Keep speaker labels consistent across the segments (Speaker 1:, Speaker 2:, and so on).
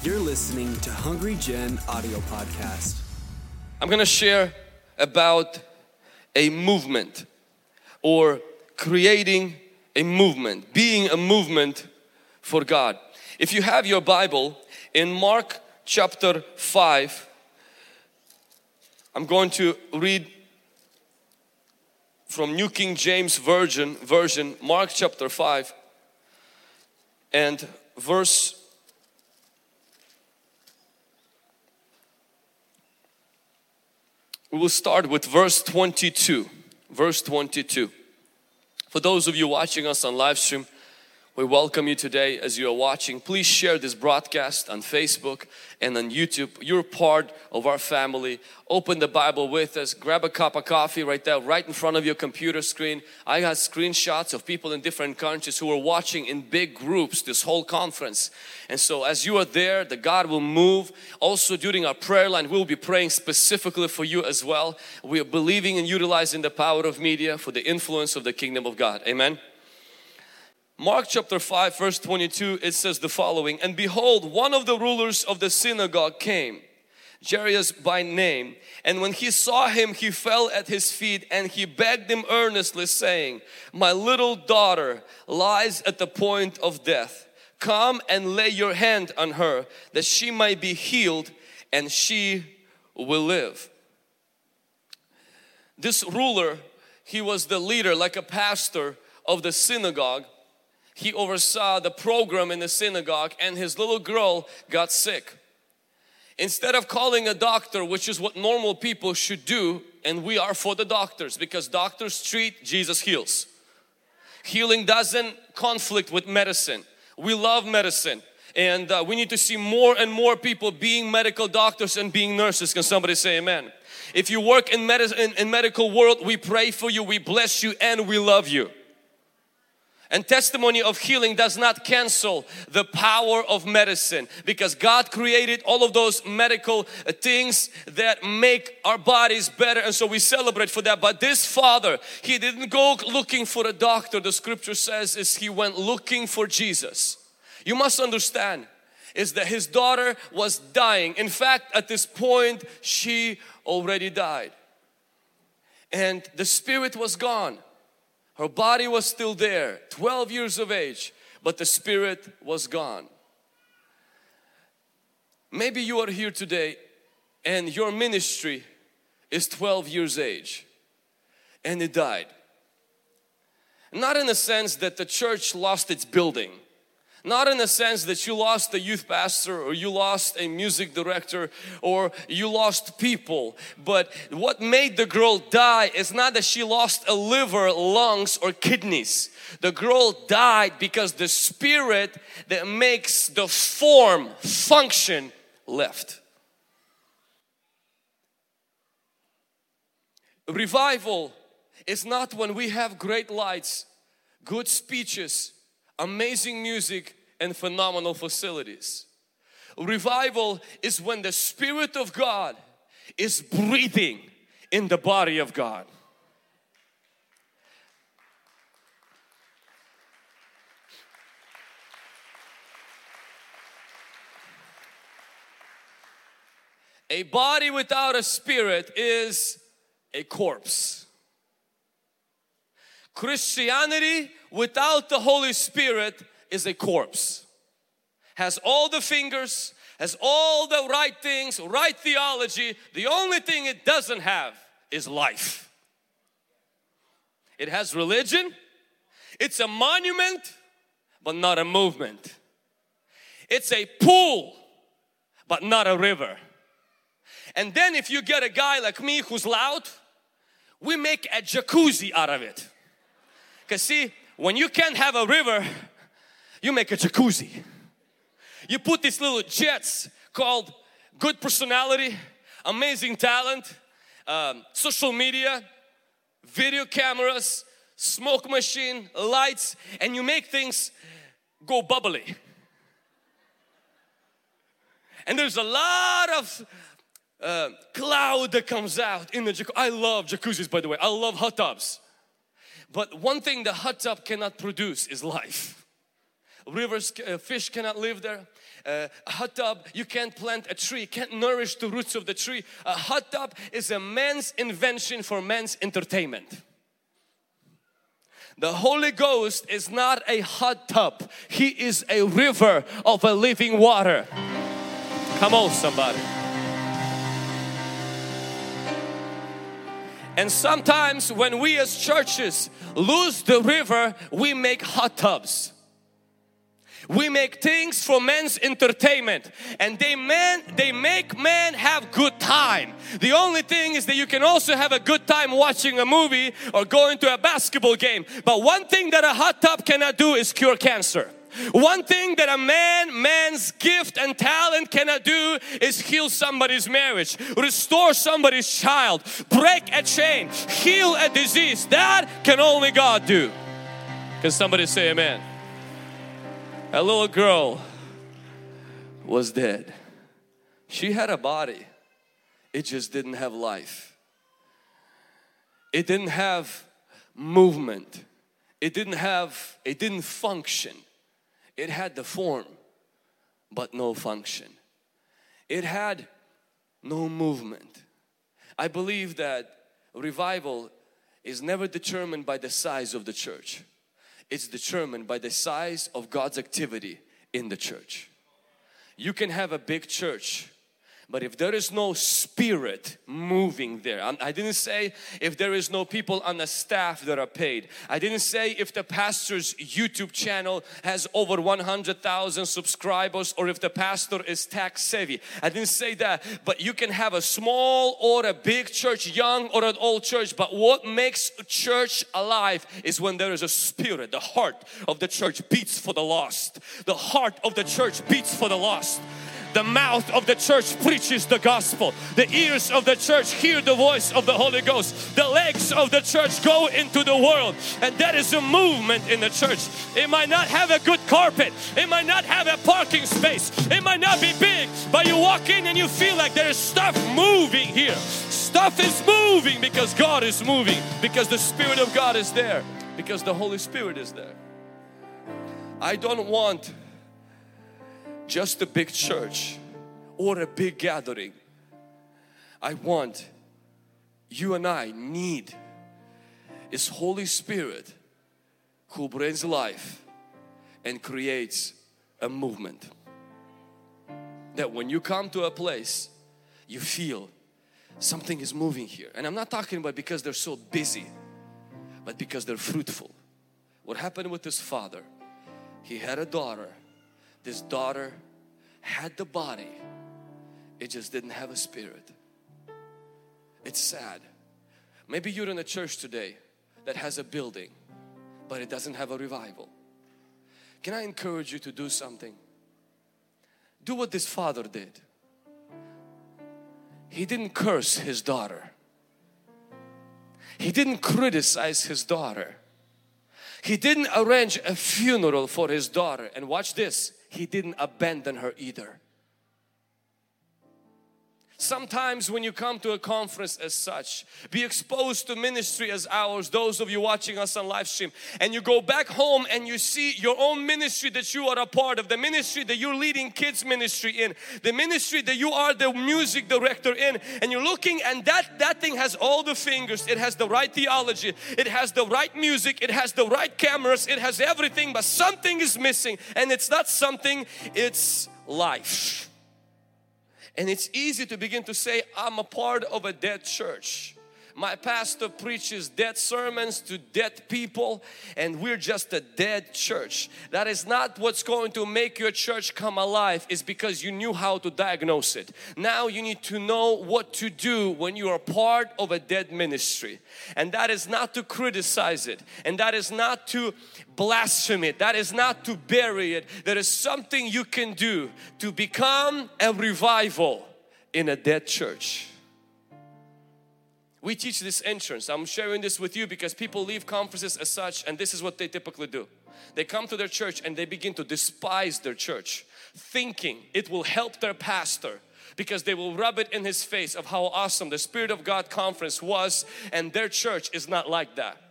Speaker 1: You're listening to Hungry Gen audio podcast.
Speaker 2: I'm going to share about a movement or creating a movement, being a movement for God. If you have your Bible in Mark chapter 5, I'm going to read from New King James Version, version Mark chapter 5 and verse We will start with verse 22. Verse 22. For those of you watching us on live stream, we welcome you today as you are watching. Please share this broadcast on Facebook and on YouTube. You're part of our family. Open the Bible with us. Grab a cup of coffee right there, right in front of your computer screen. I got screenshots of people in different countries who are watching in big groups this whole conference. And so as you are there, the God will move. Also during our prayer line, we'll be praying specifically for you as well. We are believing and utilizing the power of media for the influence of the kingdom of God. Amen. Mark chapter 5 verse 22 it says the following and behold one of the rulers of the synagogue came Jairus by name and when he saw him he fell at his feet and he begged him earnestly saying my little daughter lies at the point of death. Come and lay your hand on her that she might be healed and she will live this ruler he was the leader like a pastor of the synagogue he oversaw the program in the synagogue and his little girl got sick. Instead of calling a doctor, which is what normal people should do, and we are for the doctors because doctors treat, Jesus heals. Healing doesn't conflict with medicine. We love medicine and uh, we need to see more and more people being medical doctors and being nurses. Can somebody say amen? If you work in, medicine, in, in medical world, we pray for you, we bless you and we love you. And testimony of healing does not cancel the power of medicine because God created all of those medical uh, things that make our bodies better and so we celebrate for that. But this father, he didn't go looking for a doctor. The scripture says is he went looking for Jesus. You must understand is that his daughter was dying. In fact, at this point, she already died. And the spirit was gone. Her body was still there, 12 years of age, but the spirit was gone. Maybe you are here today and your ministry is 12 years age and it died. Not in the sense that the church lost its building not in the sense that you lost a youth pastor or you lost a music director or you lost people. But what made the girl die is not that she lost a liver, lungs or kidneys. The girl died because the spirit that makes the form function left. Revival is not when we have great lights, good speeches, amazing music and phenomenal facilities. Revival is when the Spirit of God is breathing in the body of God. A body without a spirit is a corpse. Christianity without the Holy Spirit is a corpse. Has all the fingers, has all the right things, right theology. The only thing it doesn't have is life. It has religion. It's a monument, but not a movement. It's a pool, but not a river. And then if you get a guy like me who's loud, we make a jacuzzi out of it. Because see, when you can't have a river, you make a jacuzzi. You put these little jets called good personality, amazing talent, um, social media, video cameras, smoke machine, lights, and you make things go bubbly. And there's a lot of uh, cloud that comes out in the jacuzzi. I love jacuzzis by the way. I love hot tubs. But one thing the hot tub cannot produce is life. rivers, uh, fish cannot live there. Uh, a hot tub, you can't plant a tree, can't nourish the roots of the tree. A hot tub is a man's invention for man's entertainment. The Holy Ghost is not a hot tub. He is a river of a living water. Come on somebody. And sometimes when we as churches lose the river, we make hot tubs. We make things for men's entertainment and they man they make men have good time. The only thing is that you can also have a good time watching a movie or going to a basketball game. But one thing that a hot tub cannot do is cure cancer. One thing that a man, man's gift and talent cannot do is heal somebody's marriage, restore somebody's child, break a chain, heal a disease. That can only God do. Can somebody say amen? A little girl was dead. She had a body, it just didn't have life. It didn't have movement. It didn't have, it didn't function. It had the form, but no function. It had no movement. I believe that revival is never determined by the size of the church it's determined by the size of God's activity in the church. You can have a big church but if there is no spirit moving there, I didn't say if there is no people on the staff that are paid. I didn't say if the pastor's YouTube channel has over 100,000 subscribers or if the pastor is tax savvy. I didn't say that. But you can have a small or a big church, young or an old church. But what makes a church alive is when there is a spirit. The heart of the church beats for the lost. The heart of the church beats for the lost. The mouth of the church preaches the gospel. The ears of the church hear the voice of the Holy Ghost. The legs of the church go into the world. And that is a movement in the church. It might not have a good carpet. It might not have a parking space. It might not be big. But you walk in and you feel like there is stuff moving here. Stuff is moving because God is moving. Because the Spirit of God is there. Because the Holy Spirit is there. I don't want just a big church or a big gathering. I want you and I need is Holy Spirit who brings life and creates a movement. That when you come to a place, you feel something is moving here. And I'm not talking about because they're so busy, but because they're fruitful. What happened with his father? He had a daughter this daughter had the body, it just didn't have a spirit. It's sad. Maybe you're in a church today that has a building, but it doesn't have a revival. Can I encourage you to do something? Do what this father did. He didn't curse his daughter. He didn't criticize his daughter. He didn't arrange a funeral for his daughter. And watch this, he didn't abandon her either. Sometimes when you come to a conference as such, be exposed to ministry as ours, those of you watching us on live stream, and you go back home and you see your own ministry that you are a part of, the ministry that you're leading kids ministry in, the ministry that you are the music director in, and you're looking and that, that thing has all the fingers, it has the right theology, it has the right music, it has the right cameras, it has everything, but something is missing and it's not something, it's life. And it's easy to begin to say, I'm a part of a dead church. My pastor preaches dead sermons to dead people and we're just a dead church. That is not what's going to make your church come alive is because you knew how to diagnose it. Now you need to know what to do when you are part of a dead ministry. And that is not to criticize it and that is not to blaspheme it. That is not to bury it. There is something you can do to become a revival in a dead church. We teach this entrance. I'm sharing this with you because people leave conferences as such and this is what they typically do. They come to their church and they begin to despise their church thinking it will help their pastor because they will rub it in his face of how awesome the Spirit of God conference was and their church is not like that.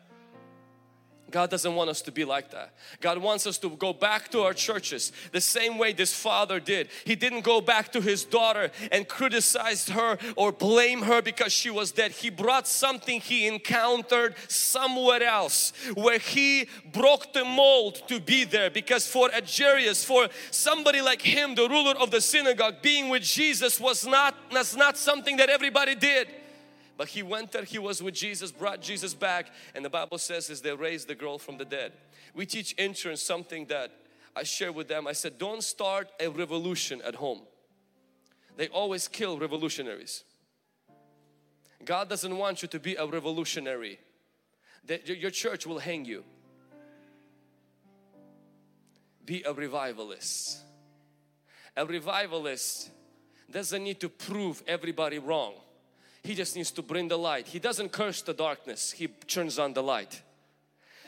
Speaker 2: God doesn't want us to be like that. God wants us to go back to our churches the same way this father did. He didn't go back to his daughter and criticized her or blame her because she was dead. He brought something he encountered somewhere else where he broke the mold to be there because for Jairus, for somebody like him, the ruler of the synagogue, being with Jesus was not, was not something that everybody did. But he went there, he was with Jesus, brought Jesus back, and the Bible says is they raised the girl from the dead. We teach interns something that I share with them. I said, don't start a revolution at home. They always kill revolutionaries. God doesn't want you to be a revolutionary. Your church will hang you. Be a revivalist. A revivalist doesn't need to prove everybody wrong. He just needs to bring the light. He doesn't curse the darkness, He turns on the light.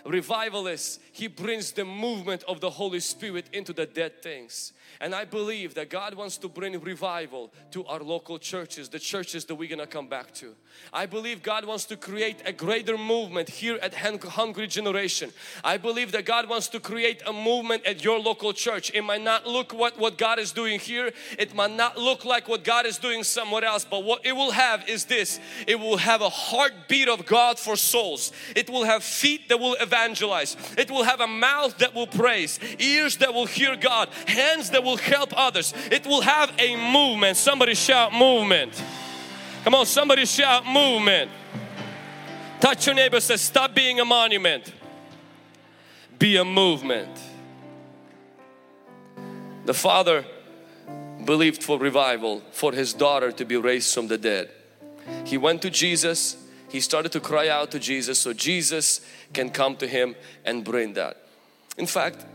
Speaker 2: Revivalist, he brings the movement of the Holy Spirit into the dead things. And I believe that God wants to bring revival to our local churches, the churches that we're gonna come back to. I believe God wants to create a greater movement here at Hungry Generation. I believe that God wants to create a movement at your local church. It might not look what, what God is doing here. It might not look like what God is doing somewhere else. But what it will have is this. It will have a heartbeat of God for souls. It will have feet that will evangelize. It will have a mouth that will praise. Ears that will hear God. Hands that will help others. It will have a movement. Somebody shout movement. Come on, somebody shout movement. Touch your neighbor says stop being a monument. Be a movement. The father believed for revival for his daughter to be raised from the dead. He went to Jesus. He started to cry out to Jesus so Jesus can come to him and bring that. In fact,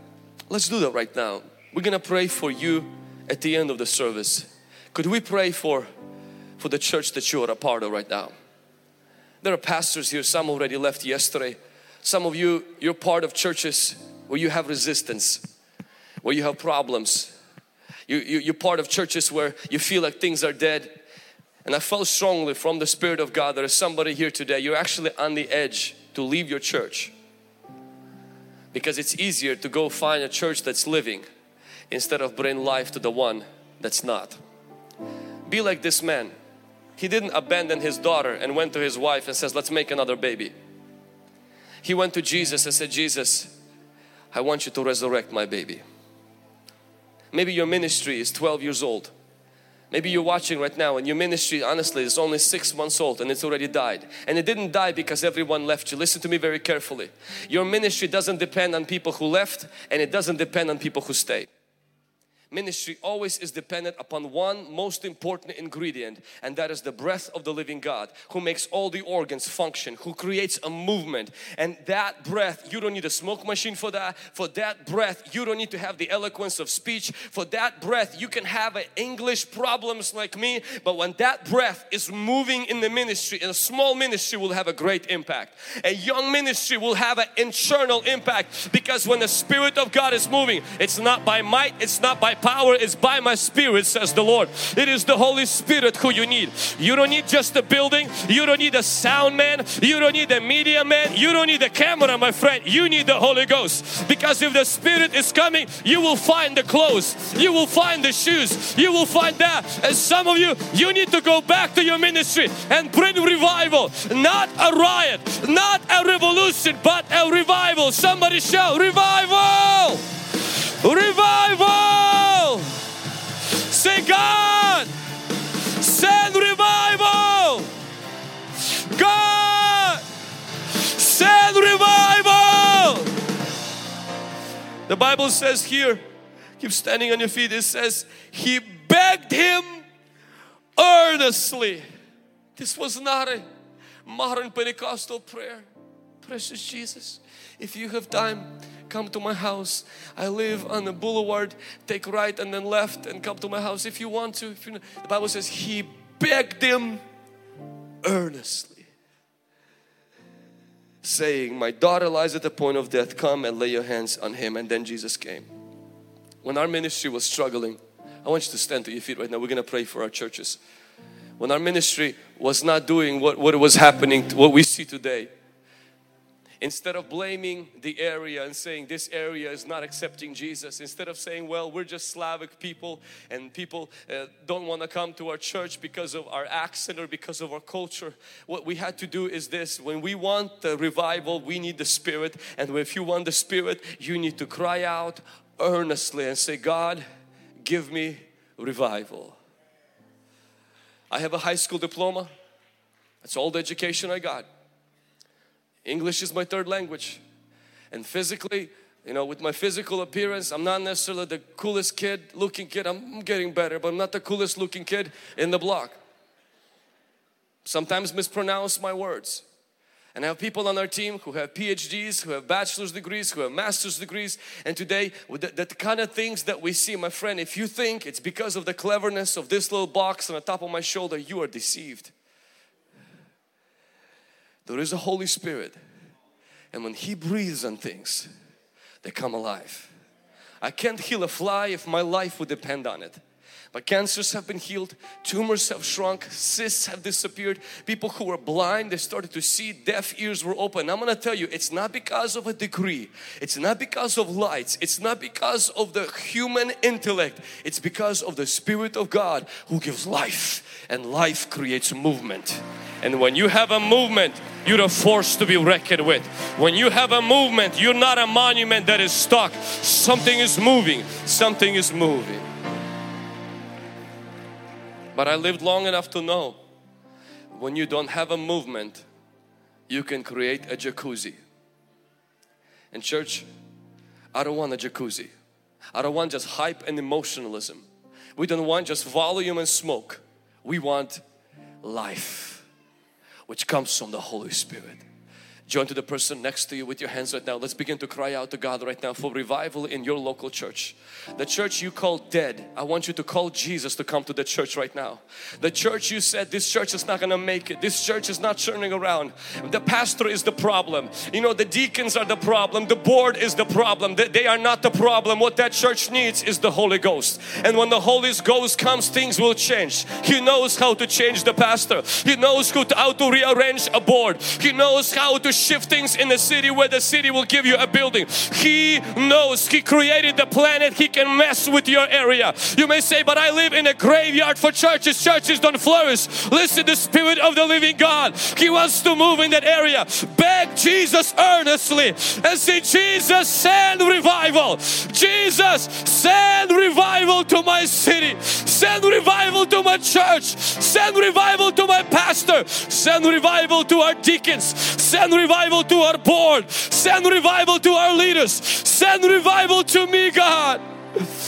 Speaker 2: let's do that right now. We're gonna pray for you at the end of the service. Could we pray for, for the church that you are a part of right now? There are pastors here, some already left yesterday. Some of you, you're part of churches where you have resistance, where you have problems. You, you, you're part of churches where you feel like things are dead. And I felt strongly from the Spirit of God there is somebody here today, you're actually on the edge to leave your church. Because it's easier to go find a church that's living instead of bring life to the one that's not. Be like this man. He didn't abandon his daughter and went to his wife and says, let's make another baby. He went to Jesus and said, Jesus, I want you to resurrect my baby. Maybe your ministry is 12 years old. Maybe you're watching right now and your ministry honestly is only six months old and it's already died. And it didn't die because everyone left you. Listen to me very carefully. Your ministry doesn't depend on people who left and it doesn't depend on people who stayed ministry always is dependent upon one most important ingredient and that is the breath of the living God who makes all the organs function who creates a movement. And that breath you don't need a smoke machine for that. For that breath you don't need to have the eloquence of speech. For that breath you can have English problems like me but when that breath is moving in the ministry a small ministry will have a great impact. A young ministry will have an internal impact because when the Spirit of God is moving it's not by might it's not by power is by my spirit says the Lord. It is the Holy Spirit who you need. You don't need just a building. You don't need a sound man. You don't need a media man. You don't need a camera my friend. You need the Holy Ghost. Because if the Spirit is coming you will find the clothes. You will find the shoes. You will find that. And some of you you need to go back to your ministry and bring revival. Not a riot. Not a revolution but a revival. Somebody shout revival! Revival Say, God, send revival. God, send revival. The Bible says here, keep standing on your feet, it says, He begged him earnestly. This was not a modern Pentecostal prayer. Precious Jesus, if you have time, come to my house. I live on the boulevard, take right and then left and come to my house if you want to. You, the Bible says he begged them earnestly saying, my daughter lies at the point of death, come and lay your hands on him. And then Jesus came. When our ministry was struggling, I want you to stand to your feet right now. We're going to pray for our churches. When our ministry was not doing what, what was happening, what we see today, Instead of blaming the area and saying this area is not accepting Jesus, instead of saying, well, we're just Slavic people and people uh, don't want to come to our church because of our accent or because of our culture, what we had to do is this when we want the revival, we need the Spirit, and if you want the Spirit, you need to cry out earnestly and say, God, give me revival. I have a high school diploma, that's all the education I got. English is my third language. And physically, you know, with my physical appearance, I'm not necessarily the coolest kid looking kid. I'm getting better, but I'm not the coolest looking kid in the block. Sometimes mispronounce my words. And I have people on our team who have PhDs, who have bachelor's degrees, who have master's degrees. And today, with the, the, kind of things that we see, my friend, if you think it's because of the cleverness of this little box on the top of my shoulder, you are deceived. There is a Holy Spirit and when He breathes on things, they come alive. I can't heal a fly if my life would depend on it. But cancers have been healed, tumors have shrunk, cysts have disappeared. People who were blind, they started to see, deaf ears were open. I'm gonna tell you, it's not because of a degree, it's not because of lights, it's not because of the human intellect, it's because of the Spirit of God who gives life, and life creates movement. And when you have a movement, you're a force to be reckoned with. When you have a movement, you're not a monument that is stuck. Something is moving, something is moving. But I lived long enough to know when you don't have a movement, you can create a jacuzzi. And church, I don't want a jacuzzi. I don't want just hype and emotionalism. We don't want just volume and smoke. We want life, which comes from the Holy Spirit. Join to the person next to you with your hands right now. Let's begin to cry out to God right now for revival in your local church. The church you call dead, I want you to call Jesus to come to the church right now. The church you said, this church is not going to make it. This church is not turning around. The pastor is the problem. You know, the deacons are the problem. The board is the problem. They are not the problem. What that church needs is the Holy Ghost. And when the Holy Ghost comes, things will change. He knows how to change the pastor. He knows how to rearrange a board. He knows how to shift things in the city where the city will give you a building. He knows He created the planet. He can mess with your area. You may say, but I live in a graveyard for churches. Churches don't flourish. Listen, the Spirit of the living God, He wants to move in that area. Beg Jesus earnestly and say, Jesus, send revival. Jesus, send revival to my city. Send revival to my church. Send revival to my pastor. Send revival to our deacons. Send revival to our board. Send revival to our leaders. Send revival to me, God.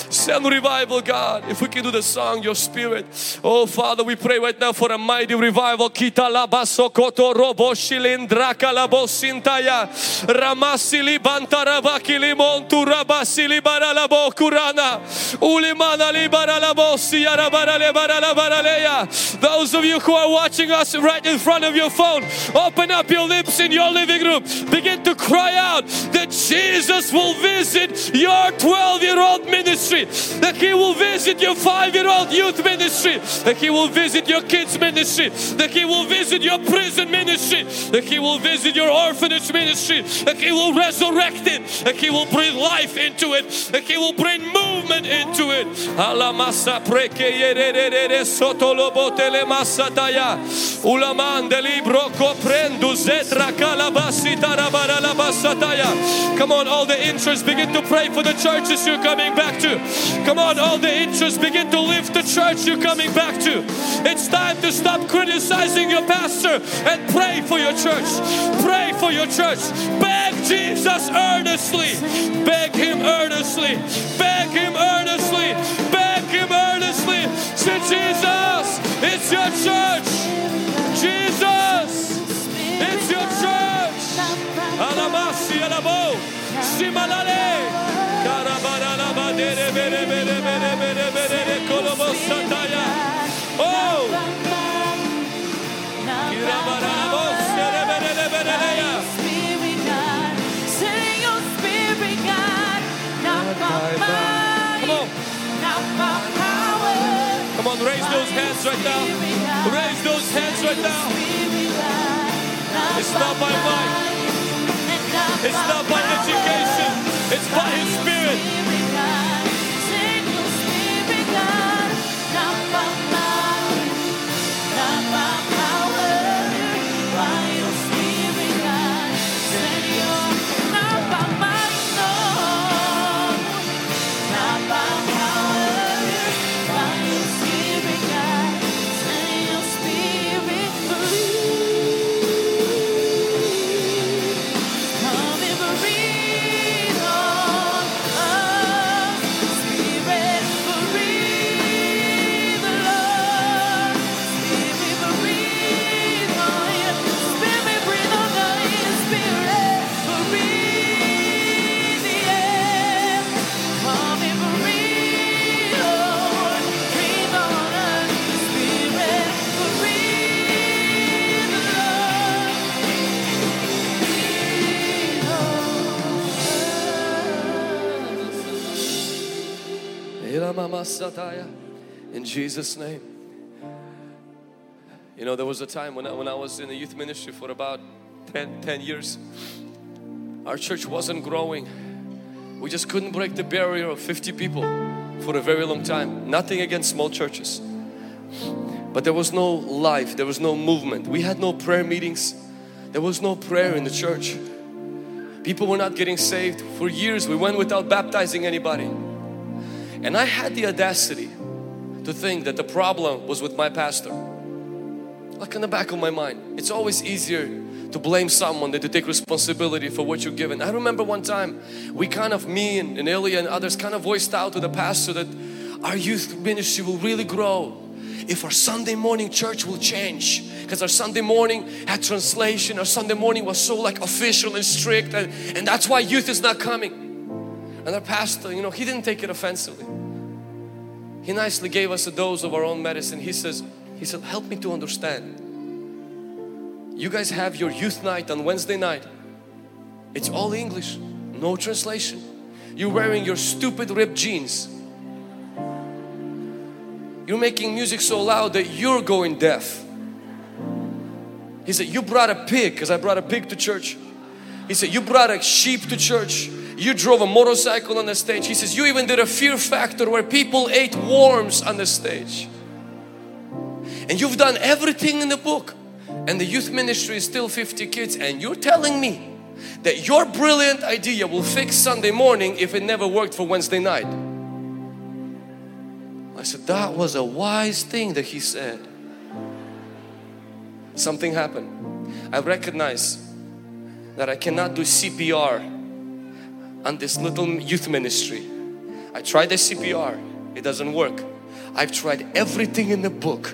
Speaker 2: Send revival, God. If we can do the song, Your Spirit. Oh, Father, we pray right now for a mighty revival. Kita labaso koto robo shilindraka labosintaya. Ramasili bantaravakili montu rabasili baralabo kurana. Ulimana libaralabosi yarabara baraleya. Those of you who are watching us right in front of your phone, open up your lips in your living room. Begin to cry out that Jesus will visit your 12 year old ministry, that He will visit your five year old youth ministry, that He will visit your kids ministry, that He will visit your prison ministry, that He will visit your orphanage ministry, that He will resurrect it, that He will bring life into it, that He will bring movement into it. Come on, all the interest begin to pray for the churches you're coming back back to. Come on, all the interests begin to lift the church you're coming back to. It's time to stop criticizing your pastor and pray for your church. Pray for your church. Beg Jesus earnestly. Beg Him earnestly. Beg Him earnestly. Beg Him earnestly. Say, Jesus, it's your church. Jesus, it's your church. Alamasi alabo. Simalale. Raise those hands right now. Raise those hands right now. It's not by might. It's not by education, it's by His Spirit. In Jesus' name. You know, there was a time when I, when I was in the youth ministry for about 10, 10 years, our church wasn't growing. We just couldn't break the barrier of 50 people for a very long time. Nothing against small churches. But there was no life, there was no movement. We had no prayer meetings, there was no prayer in the church. People were not getting saved. For years, we went without baptizing anybody. And I had the audacity to think that the problem was with my pastor. Like in the back of my mind, it's always easier to blame someone than to take responsibility for what you're given. I remember one time we kind of, me and, and Ilya and others kind of voiced out to the pastor that our youth ministry will really grow if our Sunday morning church will change because our Sunday morning had translation our Sunday morning was so like official and strict and, and that's why youth is not coming and our pastor you know he didn't take it offensively he nicely gave us a dose of our own medicine he says he said help me to understand you guys have your youth night on Wednesday night it's all English no translation you're wearing your stupid ripped jeans you're making music so loud that you're going deaf. He said, you brought a pig because I brought a pig to church. He said, you brought a sheep to church. You drove a motorcycle on the stage. He says, you even did a fear factor where people ate worms on the stage. And you've done everything in the book. And the youth ministry is still 50 kids. And you're telling me that your brilliant idea will fix Sunday morning if it never worked for Wednesday night. I said, that was a wise thing that he said. Something happened. I recognize that I cannot do CPR on this little youth ministry. I tried the CPR, it doesn't work. I've tried everything in the book.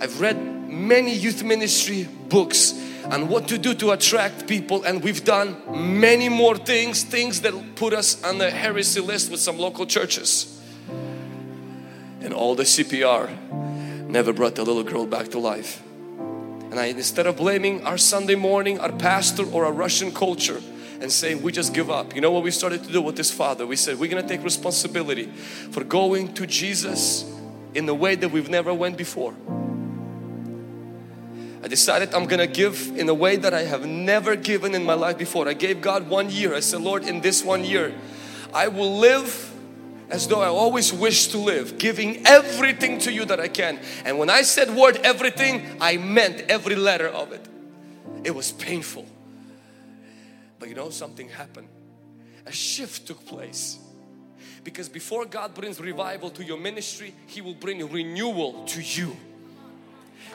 Speaker 2: I've read many youth ministry books on what to do to attract people and we've done many more things, things that put us on the heresy list with some local churches and all the CPR never brought the little girl back to life. And I, instead of blaming our Sunday morning, our pastor or our Russian culture and saying we just give up, you know what we started to do with this father? We said we're going to take responsibility for going to Jesus in the way that we've never went before. I decided I'm gonna give in a way that I have never given in my life before. I gave God one year. I said, Lord, in this one year, I will live as though I always wish to live, giving everything to you that I can. And when I said word everything, I meant every letter of it. It was painful. But you know, something happened. A shift took place. Because before God brings revival to your ministry, He will bring renewal to you.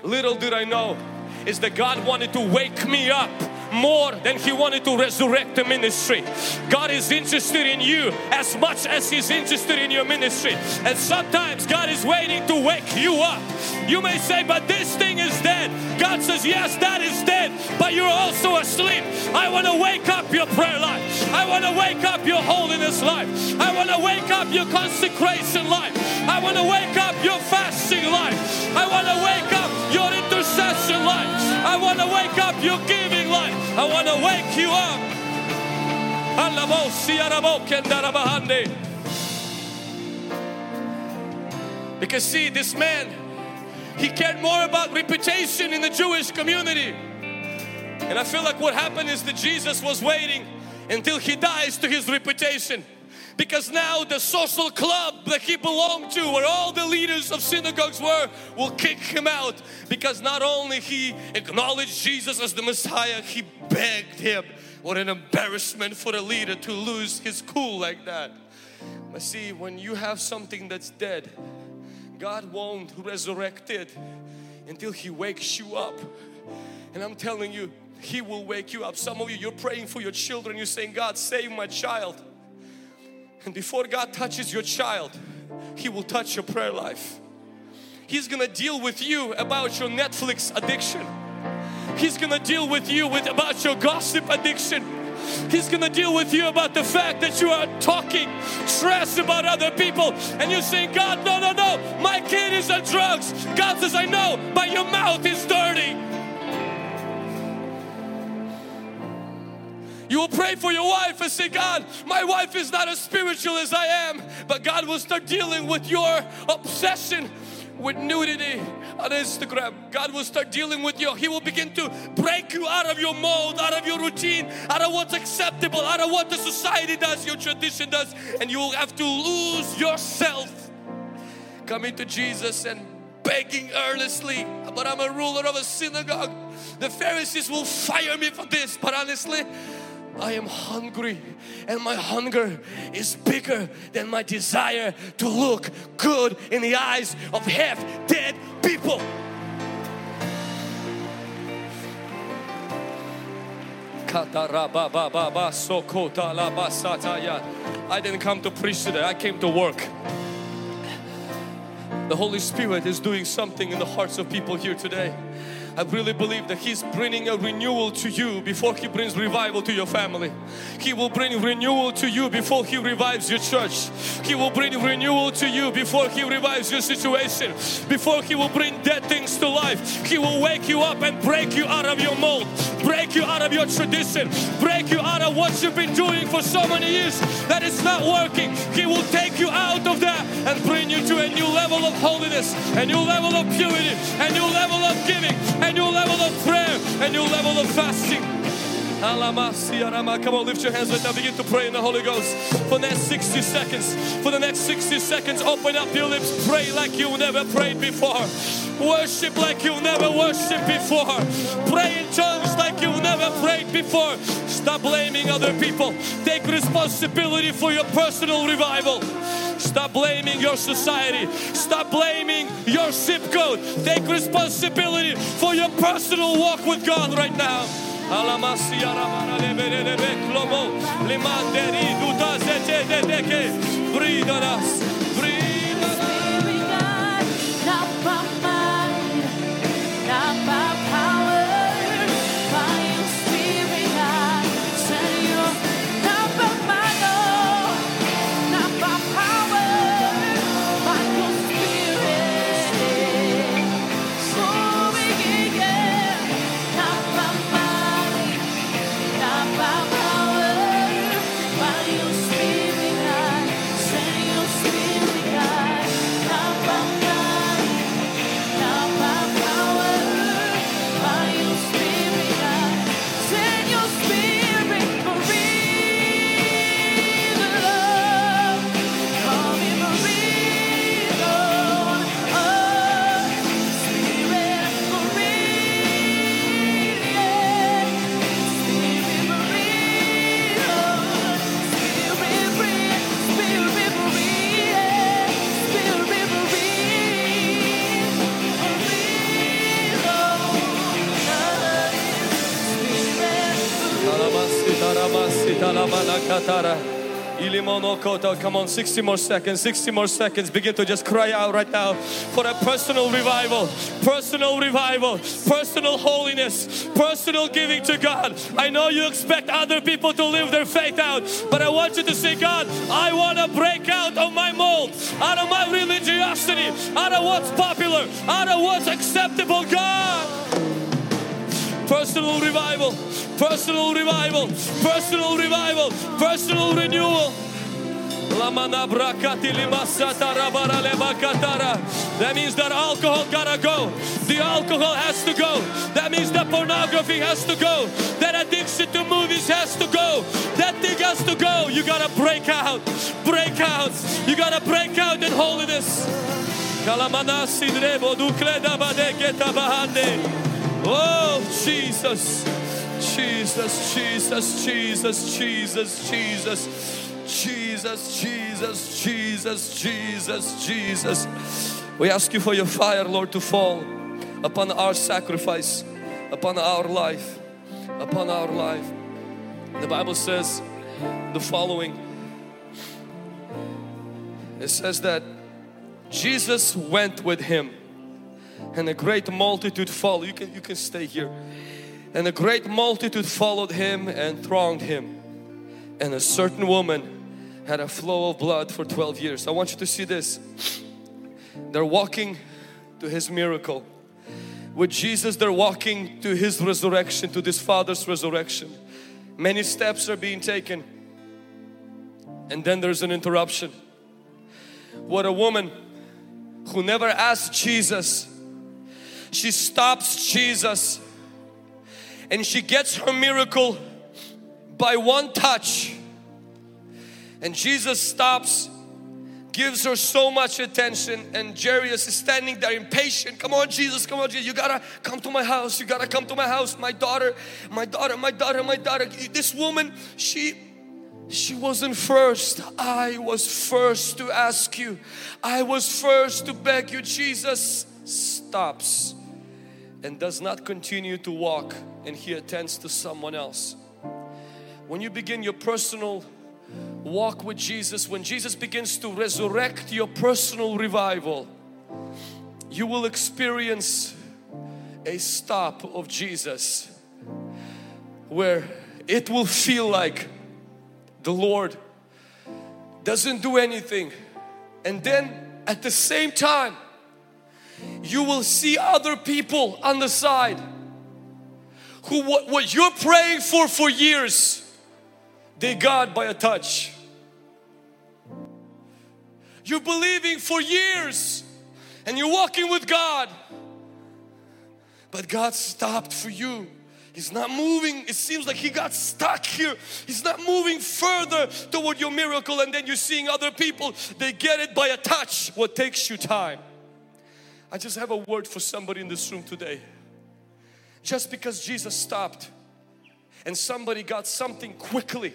Speaker 2: Little did I know is that God wanted to wake me up more than He wanted to resurrect the ministry. God is interested in you as much as He's interested in your ministry. And sometimes God is waiting to wake you up. You may say, but this thing is dead. God says, yes, that is dead, but you're also asleep. I want to wake up your prayer life. I want to wake up your holiness life. I want to wake up your consecration life. I want to wake up your fasting life. I want to wake up your intercession life. I want to wake up your giving life. I want to wake you up. Because see, this man, he cared more about reputation in the Jewish community And I feel like what happened is that Jesus was waiting until he dies to his reputation. Because now the social club that he belonged to, where all the leaders of synagogues were, will kick him out. Because not only he acknowledged Jesus as the Messiah, he begged him. What an embarrassment for a leader to lose his cool like that. But see, when you have something that's dead, God won't resurrect it until He wakes you up. And I'm telling you, He will wake you up. Some of you, you're praying for your children, you're saying, God, save my child. And before God touches your child, He will touch your prayer life. He's gonna deal with you about your Netflix addiction. He's gonna deal with you with about your gossip addiction. He's gonna deal with you about the fact that you are talking trash about other people and you're saying, God, no, no, no, my kid is on drugs. God says, I know, but your mouth is dirty. You will pray for your wife and say, God, my wife is not as spiritual as I am, but God will start dealing with your obsession with nudity on Instagram. God will start dealing with you. He will begin to break you out of your mold, out of your routine, out of what's acceptable, out of what the society does, your tradition does, and you will have to lose yourself. Coming to Jesus and begging earnestly, but I'm a ruler of a synagogue. The Pharisees will fire me for this, but honestly, I am hungry and my hunger is bigger than my desire to look good in the eyes of half dead people. I didn't come to preach today, I came to work. The Holy Spirit is doing something in the hearts of people here today. I really believe that He's bringing a renewal to you before He brings revival to your family. He will bring renewal to you before He revives your church. He will bring renewal to you before He revives your situation. Before He will bring dead things to life. He will wake you up and break you out of your mold, break you out of your tradition, break you out of what you've been doing for so many years that it's not working. He will take you out of that and bring you to a new level of holiness, a new level of purity, a new level of giving, a new level of prayer, a new level of fasting. Come on, lift your hands right now. Begin to pray in the Holy Ghost for the next 60 seconds. For the next 60 seconds, open up your lips. Pray like you never prayed before. Worship like you never worshiped before. Pray in tongues like you never prayed before. Stop blaming other people. Take responsibility for your personal revival. Stop blaming your society. Stop blaming your zip code. Take responsibility for your personal walk with God right now. Breathe on us
Speaker 3: No Koto, come on,
Speaker 2: 60 more seconds, 60 more seconds. Begin to just cry out right now for a personal revival, personal revival, personal holiness, personal giving to God. I know you expect other people to live their faith out, but I want you to say, God, I want to break out of my mold, out of my religiosity, out of what's popular, out of what's acceptable, God. Personal revival, personal revival, personal revival, personal renewal. That means that alcohol gotta go. The alcohol has to go. That means that pornography has to go. That addiction to movies has to go. That thing has to go. You gotta break out. Break out. You gotta break out in holiness. Oh Jesus. Jesus, Jesus, Jesus, Jesus, Jesus. Jesus, Jesus, Jesus, Jesus, Jesus. We ask you for your fire, Lord, to fall upon our sacrifice, upon our life, upon our life. The Bible says the following. It says that Jesus went with him and a great multitude followed. You can, you can stay here. And a great multitude followed him and thronged him. And a certain woman had a flow of blood for 12 years. I want you to see this. They're walking to his miracle. With Jesus, they're walking to his resurrection, to this Father's resurrection. Many steps are being taken. And then there's an interruption. What a woman who never asked Jesus, she stops Jesus and she gets her miracle by one touch. And Jesus stops, gives her so much attention, and Jairus is standing there impatient. Come on, Jesus, come on, Jesus, you gotta come to my house, you gotta come to my house. My daughter, my daughter, my daughter, my daughter. This woman, she she wasn't first. I was first to ask you. I was first to beg you. Jesus stops and does not continue to walk and he attends to someone else. When you begin your personal walk with Jesus, when Jesus begins to resurrect your personal revival, you will experience a stop of Jesus where it will feel like the Lord doesn't do anything. And then at the same time you will see other people on the side who what, what you're praying for for years they got by a touch you're believing for years and you're walking with God but God stopped for you He's not moving. It seems like he got stuck here. He's not moving further toward your miracle and then you're seeing other people. They get it by a touch. What takes you time? I just have a word for somebody in this room today. Just because Jesus stopped and somebody got something quickly,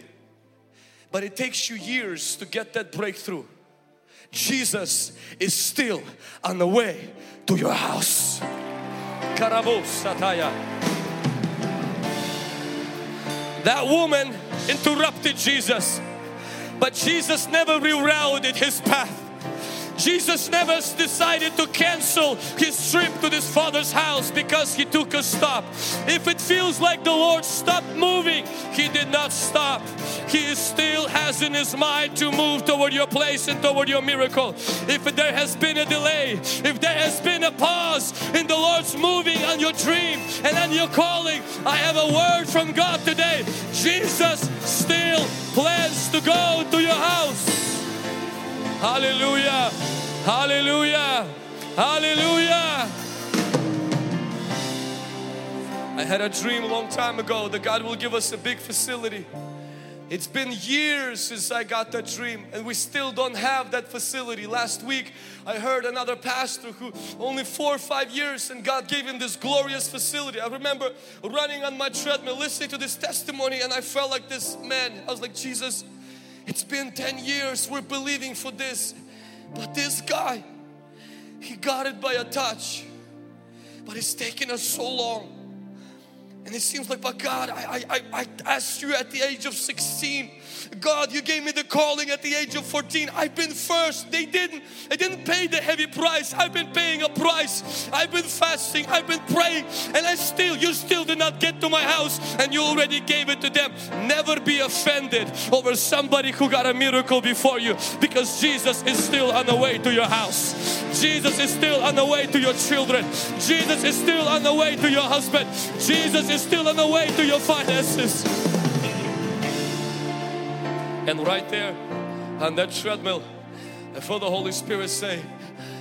Speaker 2: but it takes you years to get that breakthrough. Jesus is still on the way to your house. That woman interrupted Jesus, but Jesus never rerouted his path. Jesus never decided to cancel his trip to this father's house because he took a stop. If it feels like the Lord stopped moving, he did not stop. He still has in his mind to move toward your place and toward your miracle. If there has been a delay, if there has been a pause in the Lord's moving on your dream and on your calling, I have a word from God today. Jesus still plans to go to your house. Hallelujah. Hallelujah. Hallelujah. I had a dream a long time ago that God will give us a big facility. It's been years since I got that dream and we still don't have that facility. Last week I heard another pastor who only four or five years and God gave him this glorious facility. I remember running on my treadmill listening to this testimony and I felt like this man. I was like, Jesus, it's been 10 years, we're believing for this. But this guy, he got it by a touch. But it's taken us so long. And it seems like, but God, I, I, I asked you at the age of 16. God, you gave me the calling at the age of 14. I've been first. They didn't. They didn't pay the heavy price. I've been paying a price. I've been fasting. I've been praying. And I still, you still did not get to my house and you already gave it to them. Never be offended over somebody who got a miracle before you because Jesus is still on the way to your house. Jesus is still on the way to your children. Jesus is still on the way to your husband. Jesus is still on the way to your finances. And right there on that treadmill, I felt the Holy Spirit say,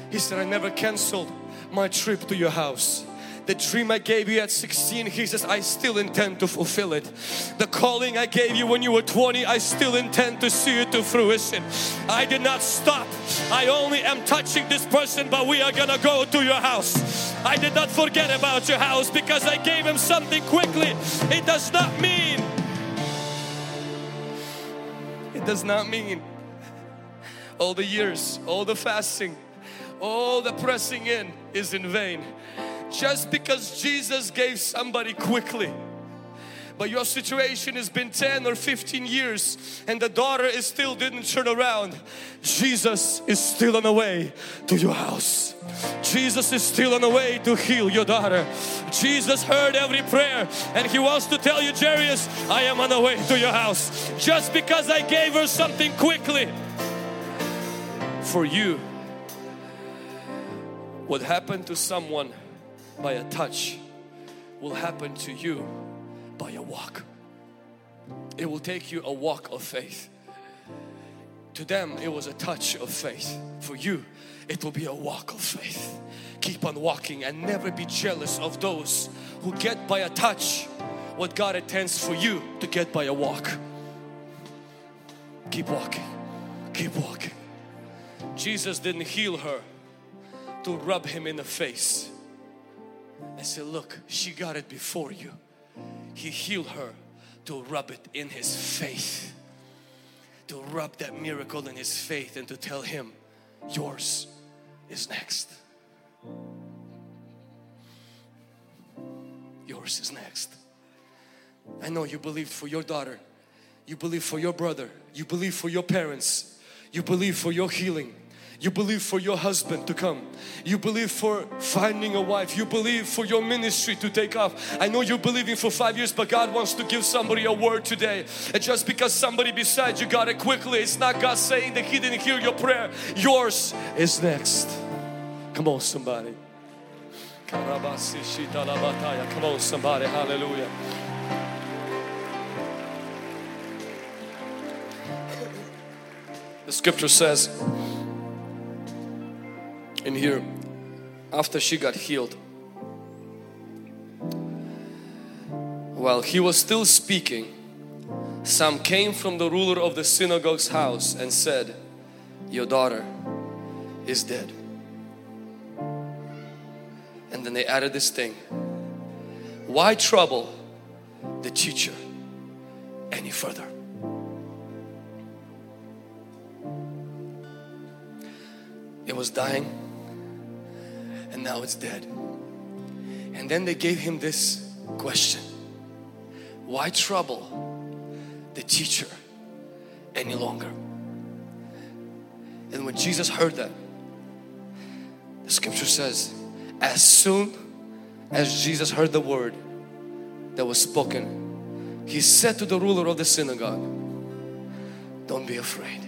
Speaker 2: He said, I never canceled my trip to your house. The dream I gave you at 16, He says, I still intend to fulfill it. The calling I gave you when you were 20, I still intend to see it to fruition. I did not stop. I only am touching this person, but we are gonna go to your house. I did not forget about your house because I gave him something quickly. It does not mean, does not mean all the years, all the fasting, all the pressing in is in vain. Just because Jesus gave somebody quickly, but your situation has been 10 or 15 years and the daughter is still didn't turn around. Jesus is still on the way to your house. Jesus is still on the way to heal your daughter. Jesus heard every prayer and he wants to tell you Jairus I am on the way to your house. Just because I gave her something quickly for you what happened to someone by a touch will happen to you by a walk. It will take you a walk of faith. To them, it was a touch of faith. For you, it will be a walk of faith. Keep on walking and never be jealous of those who get by a touch what God intends for you to get by a walk. Keep walking, keep walking. Jesus didn't heal her to rub him in the face. I said, Look, she got it before you he healed her to rub it in his faith. To rub that miracle in his faith and to tell him yours is next. Yours is next. I know you believed for your daughter. You believe for your brother. You believe for your parents. You believe for your healing you believe for your husband to come. You believe for finding a wife. You believe for your ministry to take off. I know you're believing for five years, but God wants to give somebody a word today. And just because somebody beside you got it quickly, it's not God saying that He didn't hear your prayer. Yours is next. Come on, somebody. Come on, somebody. Hallelujah. The scripture says, here after she got healed. While he was still speaking, some came from the ruler of the synagogue's house and said, Your daughter is dead. And then they added this thing Why trouble the teacher any further? It was dying and now it's dead. And then they gave him this question Why trouble the teacher any longer? And when Jesus heard that, the scripture says, as soon as Jesus heard the word that was spoken, he said to the ruler of the synagogue, Don't be afraid,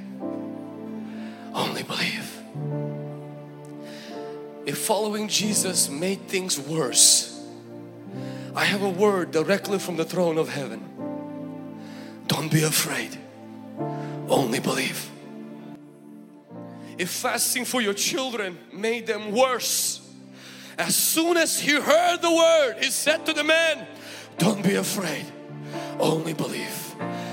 Speaker 2: only believe if following Jesus made things worse, I have a word directly from the throne of heaven. Don't be afraid, only believe. If fasting for your children made them worse, as soon as he heard the word, he said to the man, Don't be afraid, only believe.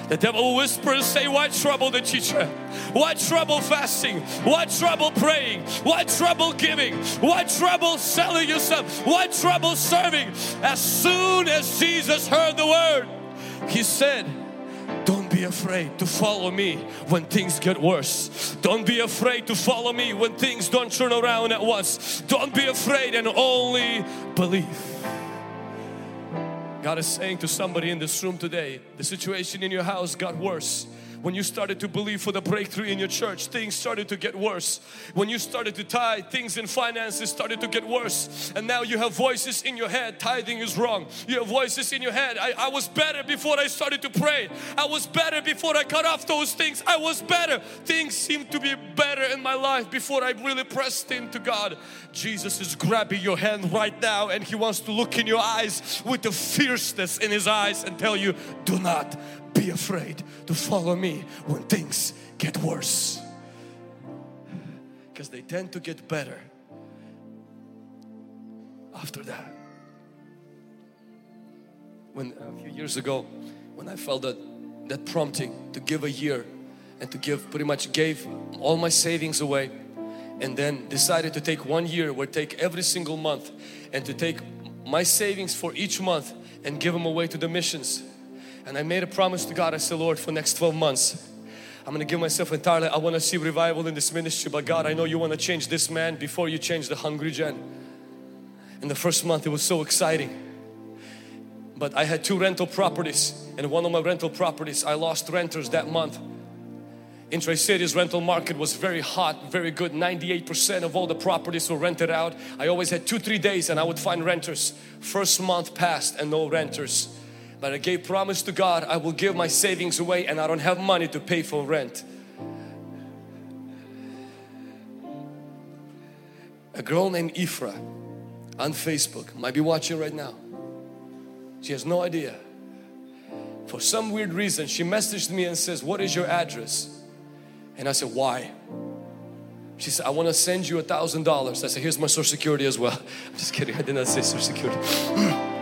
Speaker 2: The devil will whisper and say, Why trouble the teacher? Why trouble fasting? Why trouble praying? Why trouble giving? Why trouble selling yourself? Why trouble serving? As soon as Jesus heard the word, he said, don't be afraid to follow me when things get worse. Don't be afraid to follow me when things don't turn around at once. Don't be afraid and only believe. God is saying to somebody in this room today, the situation in your house got worse. When you started to believe for the breakthrough in your church, things started to get worse. When you started to tithe, things in finances started to get worse. And now you have voices in your head, tithing is wrong. You have voices in your head, I, I was better before I started to pray. I was better before I cut off those things. I was better. Things seemed to be better in my life before I really pressed into God. Jesus is grabbing your hand right now and He wants to look in your eyes with the fierceness in His eyes and tell you, do not be afraid to follow me when things get worse. Because they tend to get better after that. When a few years ago, when I felt that that prompting to give a year and to give pretty much gave all my savings away and then decided to take one year where take every single month and to take my savings for each month and give them away to the missions and I made a promise to God I said Lord for next 12 months I'm gonna give myself entirely I want to see revival in this ministry but God I know you want to change this man before you change the hungry gen in the first month it was so exciting but I had two rental properties and one of my rental properties I lost renters that month in Tri-Cities rental market was very hot, very good. 98% of all the properties were rented out. I always had two, three days and I would find renters. First month passed and no renters. But I gave promise to God, I will give my savings away and I don't have money to pay for rent. A girl named Ifra on Facebook might be watching right now. She has no idea. For some weird reason, she messaged me and says, what is your address? And I said, why? She said, I want to send you a thousand dollars. I said, here's my social security as well. I'm just kidding, I did not say social security.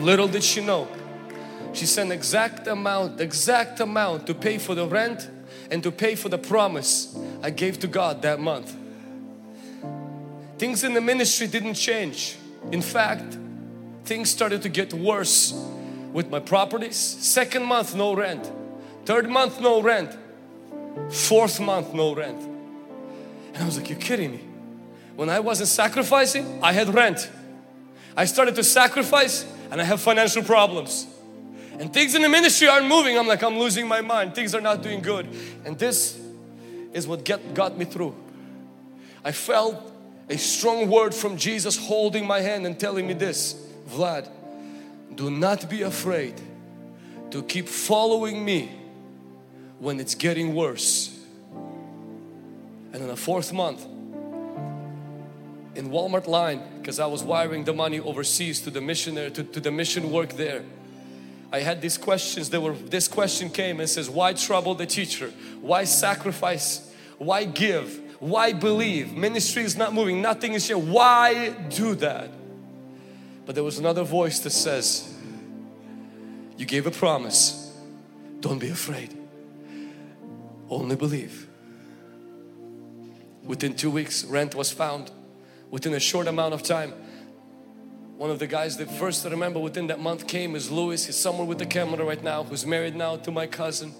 Speaker 2: Little did she know, she sent exact amount, exact amount to pay for the rent and to pay for the promise I gave to God that month. Things in the ministry didn't change. In fact, things started to get worse with my properties. Second month, no rent. Third month, no rent. Fourth month, no rent. And I was like, you're kidding me. When I wasn't sacrificing, I had rent. I started to sacrifice and I have financial problems. And things in the ministry aren't moving. I'm like, I'm losing my mind. Things are not doing good. And this is what get, got me through. I felt a strong word from Jesus holding my hand and telling me this Vlad, do not be afraid to keep following me when it's getting worse. And in the fourth month, in Walmart line, because I was wiring the money overseas to the missionary, to, to the mission work there. I had these questions, there were, this question came and says, why trouble the teacher? Why sacrifice? Why give? Why believe? Ministry is not moving, nothing is here. Why do that? But there was another voice that says, you gave a promise, don't be afraid. Only believe. Within two weeks, rent was found. Within a short amount of time, one of the guys that first I remember within that month came is Louis. He's somewhere with the camera right now, who's married now to my cousin.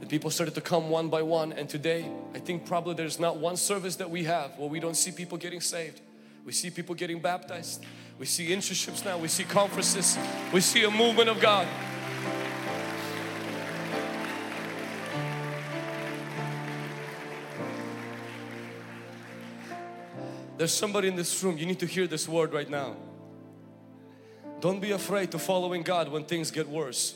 Speaker 2: The people started to come one by one, and today I think probably there's not one service that we have where we don't see people getting saved. We see people getting baptized. We see internships now. We see conferences. We see a movement of God. There's somebody in this room, you need to hear this word right now. Don't be afraid to following God when things get worse.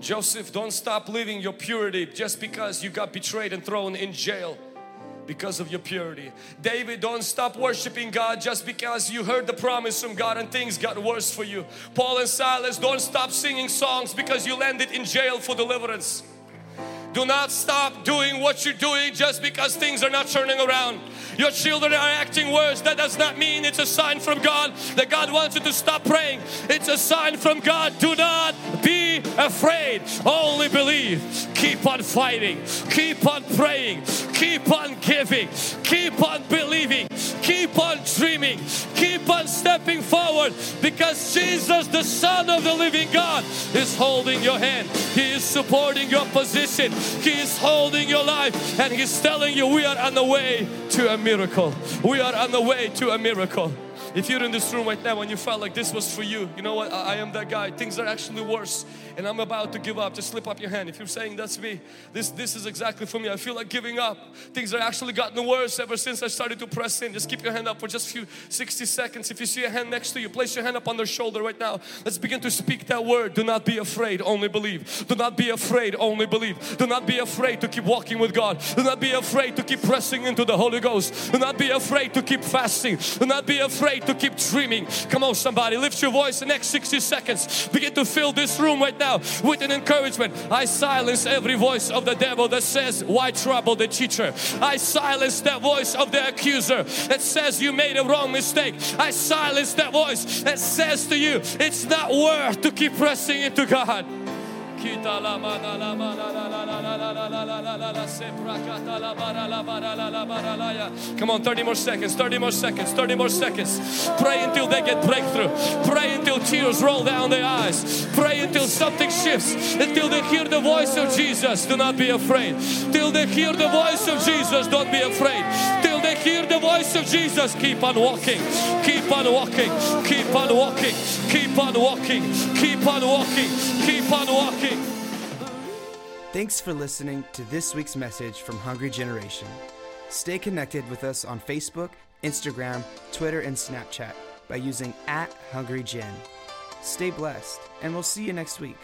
Speaker 2: Joseph, don't stop living your purity just because you got betrayed and thrown in jail because of your purity. David, don't stop worshiping God just because you heard the promise from God and things got worse for you. Paul and Silas, don't stop singing songs because you landed in jail for deliverance. Do not stop doing what you're doing just because things are not turning around. Your children are acting worse. That does not mean it's a sign from God that God wants you to stop praying. It's a sign from God. Do not be afraid. Only believe. Keep on fighting. Keep on praying. Keep on giving. Keep on believing. Keep on dreaming. Keep on stepping forward because Jesus, the Son of the living God, is holding your hand. He is supporting your position. He is holding your life and He's telling you we are on the way to a miracle. We are on the way to a miracle. If you're in this room right now and you felt like this was for you, you know what? I, I am that guy. Things are actually worse and I'm about to give up. Just slip up your hand. If you're saying that's me, this, this is exactly for me. I feel like giving up. Things are actually gotten worse ever since I started to press in. Just keep your hand up for just few 60 seconds. If you see a hand next to you, place your hand up on their shoulder right now. Let's begin to speak that word. Do not be afraid, only believe. Do not be afraid, only believe. Do not be afraid to keep walking with God. Do not be afraid to keep pressing into the Holy Ghost. Do not be afraid to keep fasting. Do not be afraid afraid to keep dreaming. Come on, somebody, lift your voice the next 60 seconds. Begin to fill this room right now with an encouragement. I silence every voice of the devil that says, Why trouble the teacher? I silence that voice of the accuser that says you made a wrong mistake. I silence that voice that says to you, It's not worth to keep pressing into God. Come on, 30 more seconds, 30 more seconds, 30 more seconds. Pray until they get breakthrough. Pray until tears roll down their eyes. Pray until something shifts. Until they hear the voice of Jesus. Do not be afraid. Till they hear the voice of Jesus, don't be afraid. Till they hear the voice of Jesus, keep on walking. Keep on walking. Keep on walking. Keep on walking. Keep on walking. Keep on walking.
Speaker 4: Thanks for listening to this week's message from Hungry Generation. Stay connected with us on Facebook, Instagram, Twitter, and Snapchat by using at HungryGen. Stay blessed, and we'll see you next week.